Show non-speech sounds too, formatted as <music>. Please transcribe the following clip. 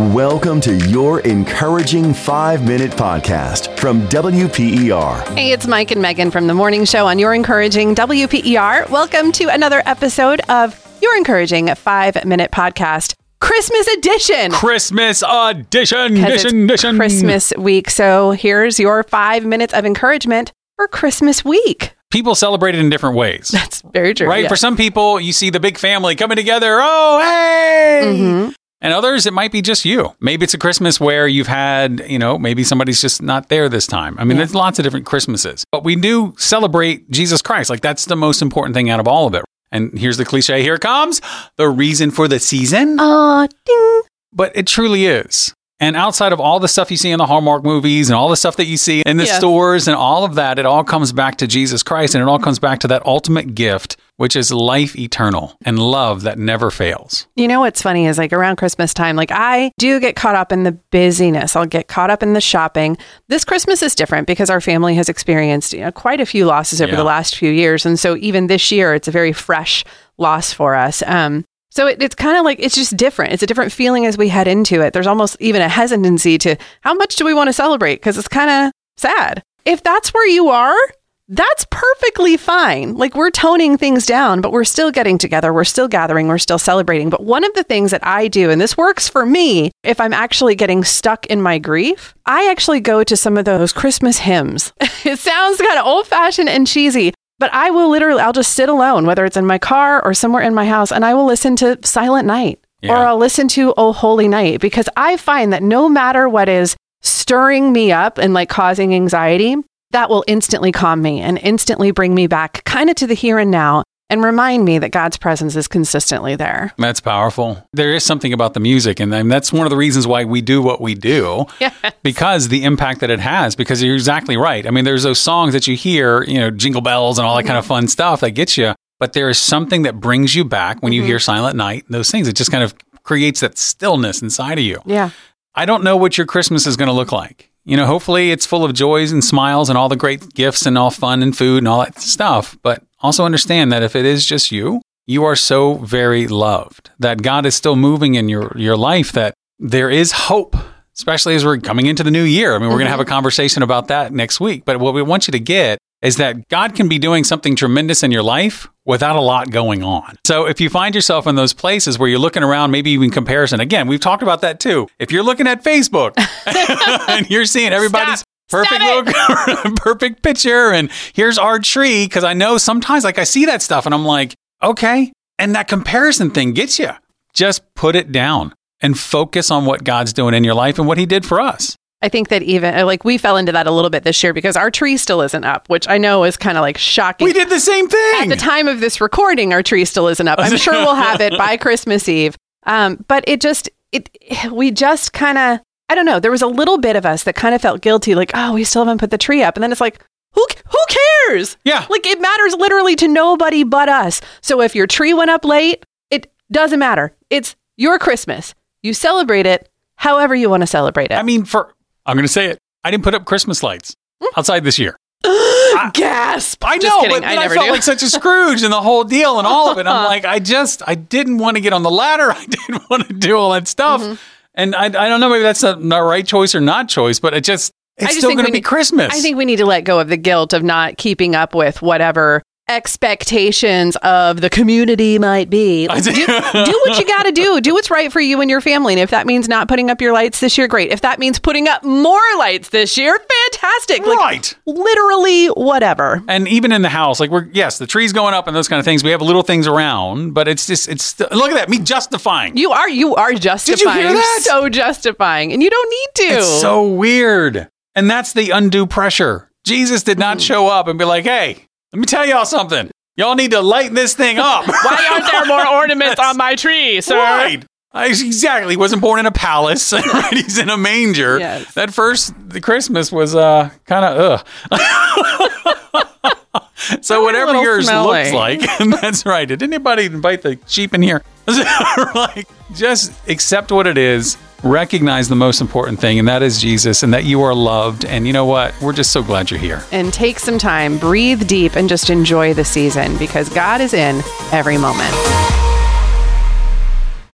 Welcome to your encouraging five minute podcast from WPER. Hey, it's Mike and Megan from the morning show on Your Encouraging WPER. Welcome to another episode of Your Encouraging Five Minute Podcast, Christmas edition. Christmas edition, 'Cause edition, it's edition. Christmas week. So here's your five minutes of encouragement for Christmas week. People celebrate it in different ways. <laughs> That's very true. right? yes. For some people, you see the big family coming together. Oh, hey! Mhm. And others, it might be just you. Maybe it's a Christmas where you've had, you know, maybe somebody's just not there this time. I mean, there's lots of different Christmases, but we do celebrate Jesus Christ. Like that's the most important thing out of all of it. And here's the cliche here comes the reason for the season. Aw, ding. but it truly is. And outside of all the stuff you see in the Hallmark movies and all the stuff that you see in the Yes. stores and all of that, it all comes back to Jesus Christ and it all comes back to that ultimate gift, which is life eternal and love that never fails. You know what's funny is like around Christmas time, like I do get caught up in the busyness. I'll get caught up in the shopping. This Christmas is different because our family has experienced you know, quite a few losses over Yeah. the last few years, and so even this year, it's a very fresh loss for us. Um, so it, it's kind of like it's just different. It's a different feeling as we head into it. There's almost even a hesitancy to how much do we want to celebrate because it's kind of sad. If that's where you are, that's perfectly fine. Like we're toning things down, but we're still getting together. We're still gathering. We're still celebrating. But one of the things that I do, and this works for me, if I'm actually getting stuck in my grief, I actually go to some of those Christmas hymns. <laughs> it sounds kind of old fashioned and cheesy, but I will literally, I'll just sit alone, whether it's in my car or somewhere in my house, and I will listen to Silent Night or I'll listen to Oh Holy Night because I find that no matter what is stirring me up and like causing anxiety, that will instantly calm me and instantly bring me back kind of to the here and now and remind me that God's presence is consistently there. That's powerful. There is something about the music, and that's one of the reasons why we do what we do. <laughs> Yeah. Because the impact that it has, because you're exactly right. I mean, there's those songs that you hear, you know, jingle bells and all that kind of fun stuff that gets you, but there is something that brings you back when you mm-hmm. hear Silent Night and those things. It just kind of creates that stillness inside of you. Yeah. I don't know what your Christmas is going to look like. You know, hopefully it's full of joys and smiles and all the great gifts and all fun and food and all that stuff. But also understand that if it is just you, you are so very loved. That God is still moving in your your life. That there is hope, especially as we're coming into the new year. I mean, we're going to have a mm-hmm. conversation about that next week. But what we want you to get is that God can be doing something tremendous in your life without a lot going on. So if you find yourself in those places where you're looking around, maybe even comparison, again, we've talked about that too. If you're looking at Facebook <laughs> and you're seeing everybody's Stop. perfect look, <laughs> perfect picture, and here's our tree, because I know sometimes like I see that stuff and I'm like, okay. And that comparison thing gets you. Just put it down and focus on what God's doing in your life and what he did for us. I think that even uh, like we fell into that a little bit this year because our tree still isn't up, which I know is kind of like shocking. We did the same thing. At the time of this recording, our tree still isn't up. I'm sure we'll have it by Christmas Eve. Um, but it just it we just kind of I don't know. There was a little bit of us that kind of felt guilty, like oh, we still haven't put the tree up, and then it's like who who cares? Yeah. like it matters literally to nobody but us. So if your tree went up late, it doesn't matter. It's your Christmas. You celebrate it however you want to celebrate it. I mean, for I'm going to say it. I didn't put up Christmas lights outside this year. <gasps> Gasp! I know, but I I, never felt do. like such a <laughs> Scrooge and the whole deal and all of it. I'm <laughs> like, I just, I didn't want to get on the ladder. <laughs> I didn't want to do all that stuff. Mm-hmm. And I, I don't know, maybe that's not the right choice or not choice, but it just, it's just still going to be Christmas. I think we need to let go of the guilt of not keeping up with whatever expectations of the community might be. Like, do, do what you got to do. Do what's right for you and your family. And if that means not putting up your lights this year, great. If that means putting up more lights this year, fantastic. Like, right. literally, whatever. And even in the house, like we're, yes, the tree's going up and those kind of things. We have little things around, but it's just, it's, look at that, me justifying. You are you are justifying. Did you hear that? So justifying, and you don't need to. It's so weird. And that's the undue pressure. Jesus did not mm. show up and be like, hey, let me tell y'all something. Y'all need to lighten this thing up. <laughs> Why aren't there more <laughs> ornaments on my tree, sir? Right. I- Exactly. He wasn't born in a palace. <laughs> right? He's in a manger. Yes. That first the Christmas was uh kind of ugh. so whatever yours smelly. looks like, that's right. Did anybody invite the sheep in here? like just accept what it is. Recognize the most important thing, and that is Jesus, and that you are loved. And you know what? We're just so glad you're here. and take some time, breathe deep, and just enjoy the season because God is in every moment.